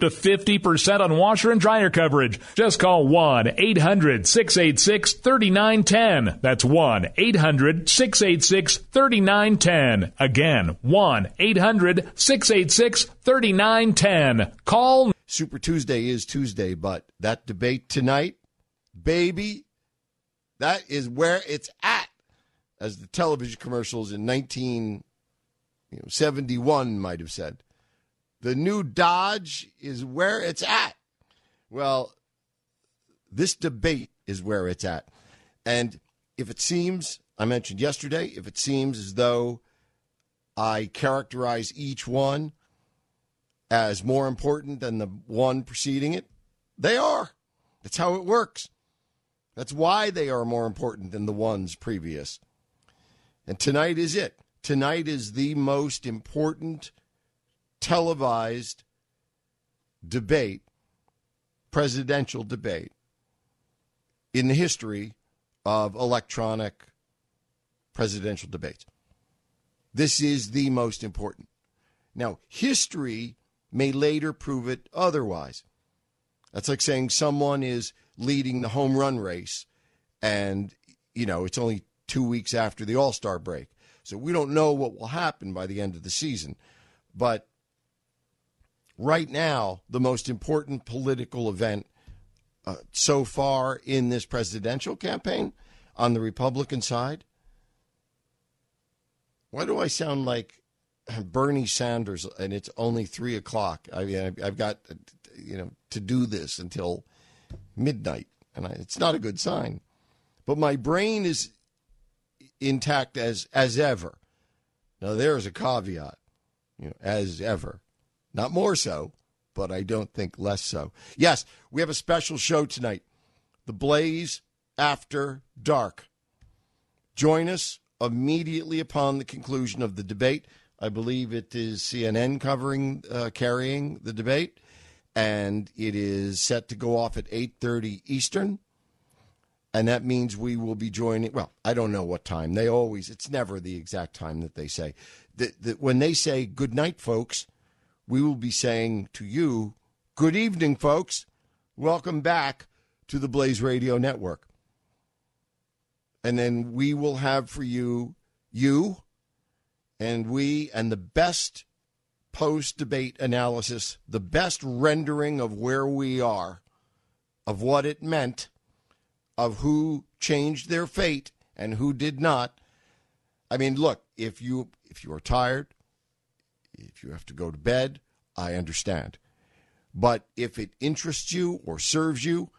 to 50% on washer and dryer coverage. Just call 1 800 686 3910. That's 1 800 686 3910. Again, 1 800 686 3910. Call. Super Tuesday is Tuesday, but that debate tonight, baby, that is where it's at. As the television commercials in 1971 might have said. The new Dodge is where it's at. Well, this debate is where it's at. And if it seems, I mentioned yesterday, if it seems as though I characterize each one as more important than the one preceding it, they are. That's how it works. That's why they are more important than the ones previous. And tonight is it. Tonight is the most important televised debate, presidential debate, in the history of electronic presidential debates. This is the most important. Now, history may later prove it otherwise. That's like saying someone is leading the home run race and, you know, it's only two weeks after the All Star break. So we don't know what will happen by the end of the season. But right now, the most important political event uh, so far in this presidential campaign on the Republican side. Why do I sound like Bernie Sanders and it's only three o'clock? I mean, I've got, you know, to do this until midnight, and I, it's not a good sign. But my brain is intact as as ever. Now there's a caveat, you know, as ever. Not more so, but I don't think less so. Yes, we have a special show tonight The Blaze After Dark. Join us immediately upon the conclusion of the debate. I believe it is CNN covering, uh, carrying the debate, and it is set to go off at 8:30 Eastern. And that means we will be joining. Well, I don't know what time. They always, it's never the exact time that they say. That when they say good night, folks, we will be saying to you, Good evening, folks. Welcome back to the Blaze Radio Network. And then we will have for you, you, and we, and the best post debate analysis, the best rendering of where we are, of what it meant, of who changed their fate and who did not. I mean, look, if you if you are tired, if you have to go to bed, I understand. But if it interests you or serves you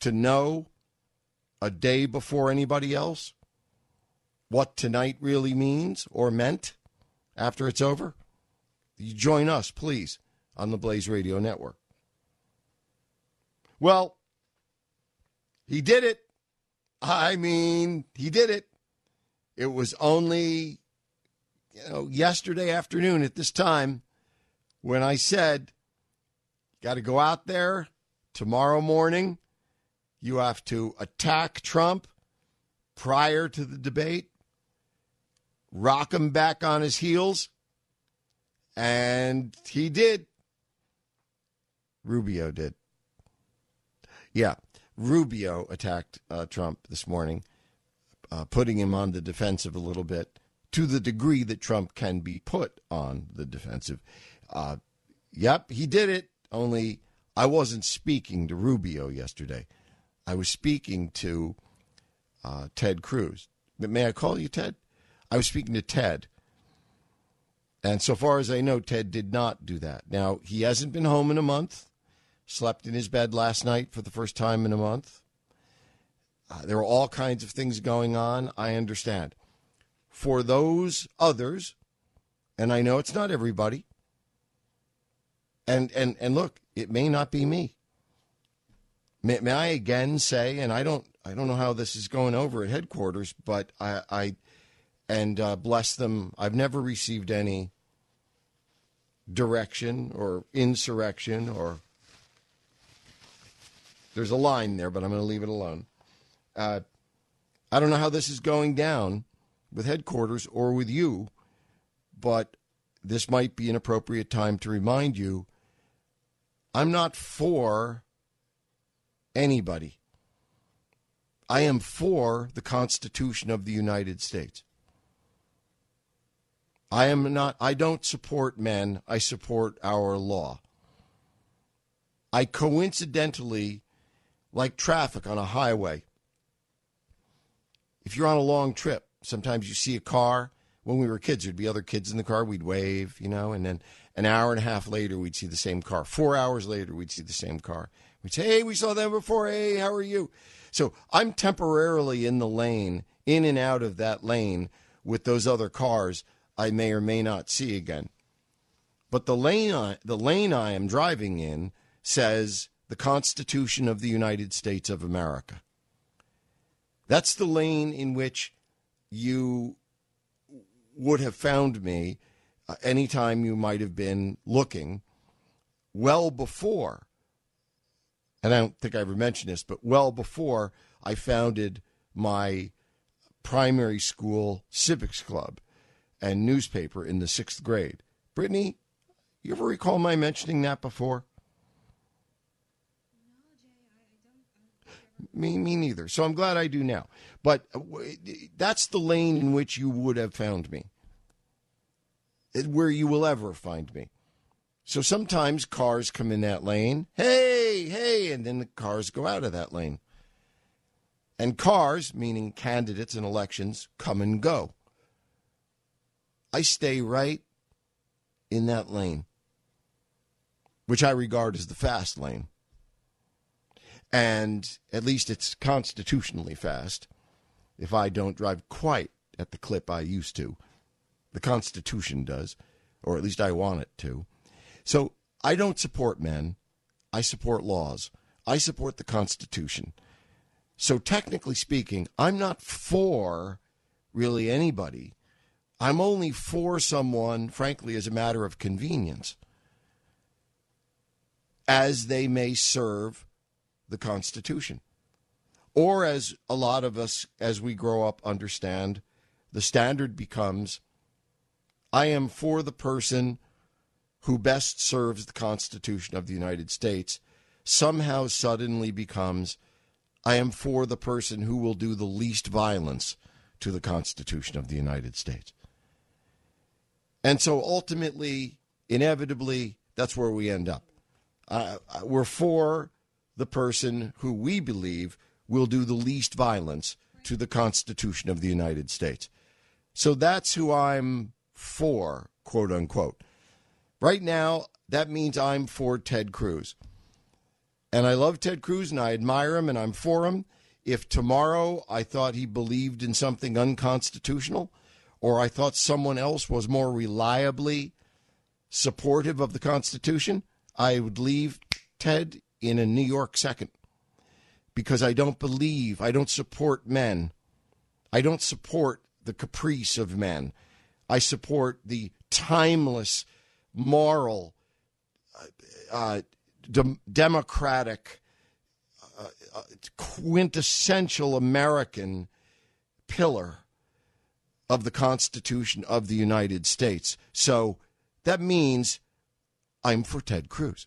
to know a day before anybody else what tonight really means or meant after it's over, you join us, please, on the Blaze Radio Network. Well, he did it. I mean, he did it. It was only you know, yesterday afternoon at this time when I said, got to go out there tomorrow morning. You have to attack Trump prior to the debate, rock him back on his heels. And he did. Rubio did. Yeah. Rubio attacked uh, Trump this morning, uh, putting him on the defensive a little bit to the degree that Trump can be put on the defensive. Uh, yep, he did it. Only I wasn't speaking to Rubio yesterday. I was speaking to uh, Ted Cruz. May I call you Ted? I was speaking to Ted. And so far as I know, Ted did not do that. Now, he hasn't been home in a month. slept in his bed last night for the first time in a month. Uh, there are all kinds of things going on. I understand. For those others, and I know it's not everybody, and and and look, it may not be me. May, may I again say, and I don't I don't know how this is going over at headquarters, but I, I and uh, bless them, I've never received any direction or insurrection or there's a line there, but I'm going to leave it alone. Uh, I don't know how this is going down with headquarters or with you, but this might be an appropriate time to remind you I'm not for anybody. I am for the Constitution of the United States. I am not I don't support men, I support our law. I coincidentally like traffic on a highway. If you're on a long trip, sometimes you see a car. When we were kids, there'd be other kids in the car. We'd wave, you know, and then an hour and a half later, we'd see the same car. Four hours later, we'd see the same car. We'd say, hey, we saw them before. Hey, how are you? So I'm temporarily in the lane, in and out of that lane with those other cars I may or may not see again. But the lane I, the lane I am driving in says the Constitution of the United States of America. That's the lane in which you would have found me uh, anytime you might have been looking well before, and I don't think I ever mentioned this, but well before I founded my primary school civics club and newspaper in the sixth grade. Brittany, you ever recall my mentioning that before? Me, me neither. So I'm glad I do now. But uh, that's the lane in which you would have found me, where you will ever find me. So sometimes cars come in that lane, hey, hey, and then the cars go out of that lane. And cars, meaning candidates in elections, come and go. I stay right in that lane, which I regard as the fast lane and at least it's constitutionally fast. If I don't drive quite at the clip I used to, the Constitution does, or at least I want it to. So I don't support men. I support laws. I support the Constitution. So technically speaking, I'm not for really anybody. I'm only for someone, frankly, as a matter of convenience, as they may serve the Constitution. Or, as a lot of us, as we grow up, understand, the standard becomes I am for the person who best serves the Constitution of the United States, somehow suddenly becomes I am for the person who will do the least violence to the Constitution of the United States. And so ultimately, inevitably, that's where we end up. Uh, we're for the person who we believe will do the least violence to the Constitution of the United States. So that's who I'm for, quote unquote. Right now, that means I'm for Ted Cruz. And I love Ted Cruz and I admire him and I'm for him. If tomorrow I thought he believed in something unconstitutional or I thought someone else was more reliably supportive of the Constitution, I would leave Ted in a New York second because I don't believe, I don't support men. I don't support the caprice of men. I support the timeless, moral, uh, uh de- democratic, uh, uh, quintessential American pillar of the Constitution of the United States. So that means I'm for Ted Cruz.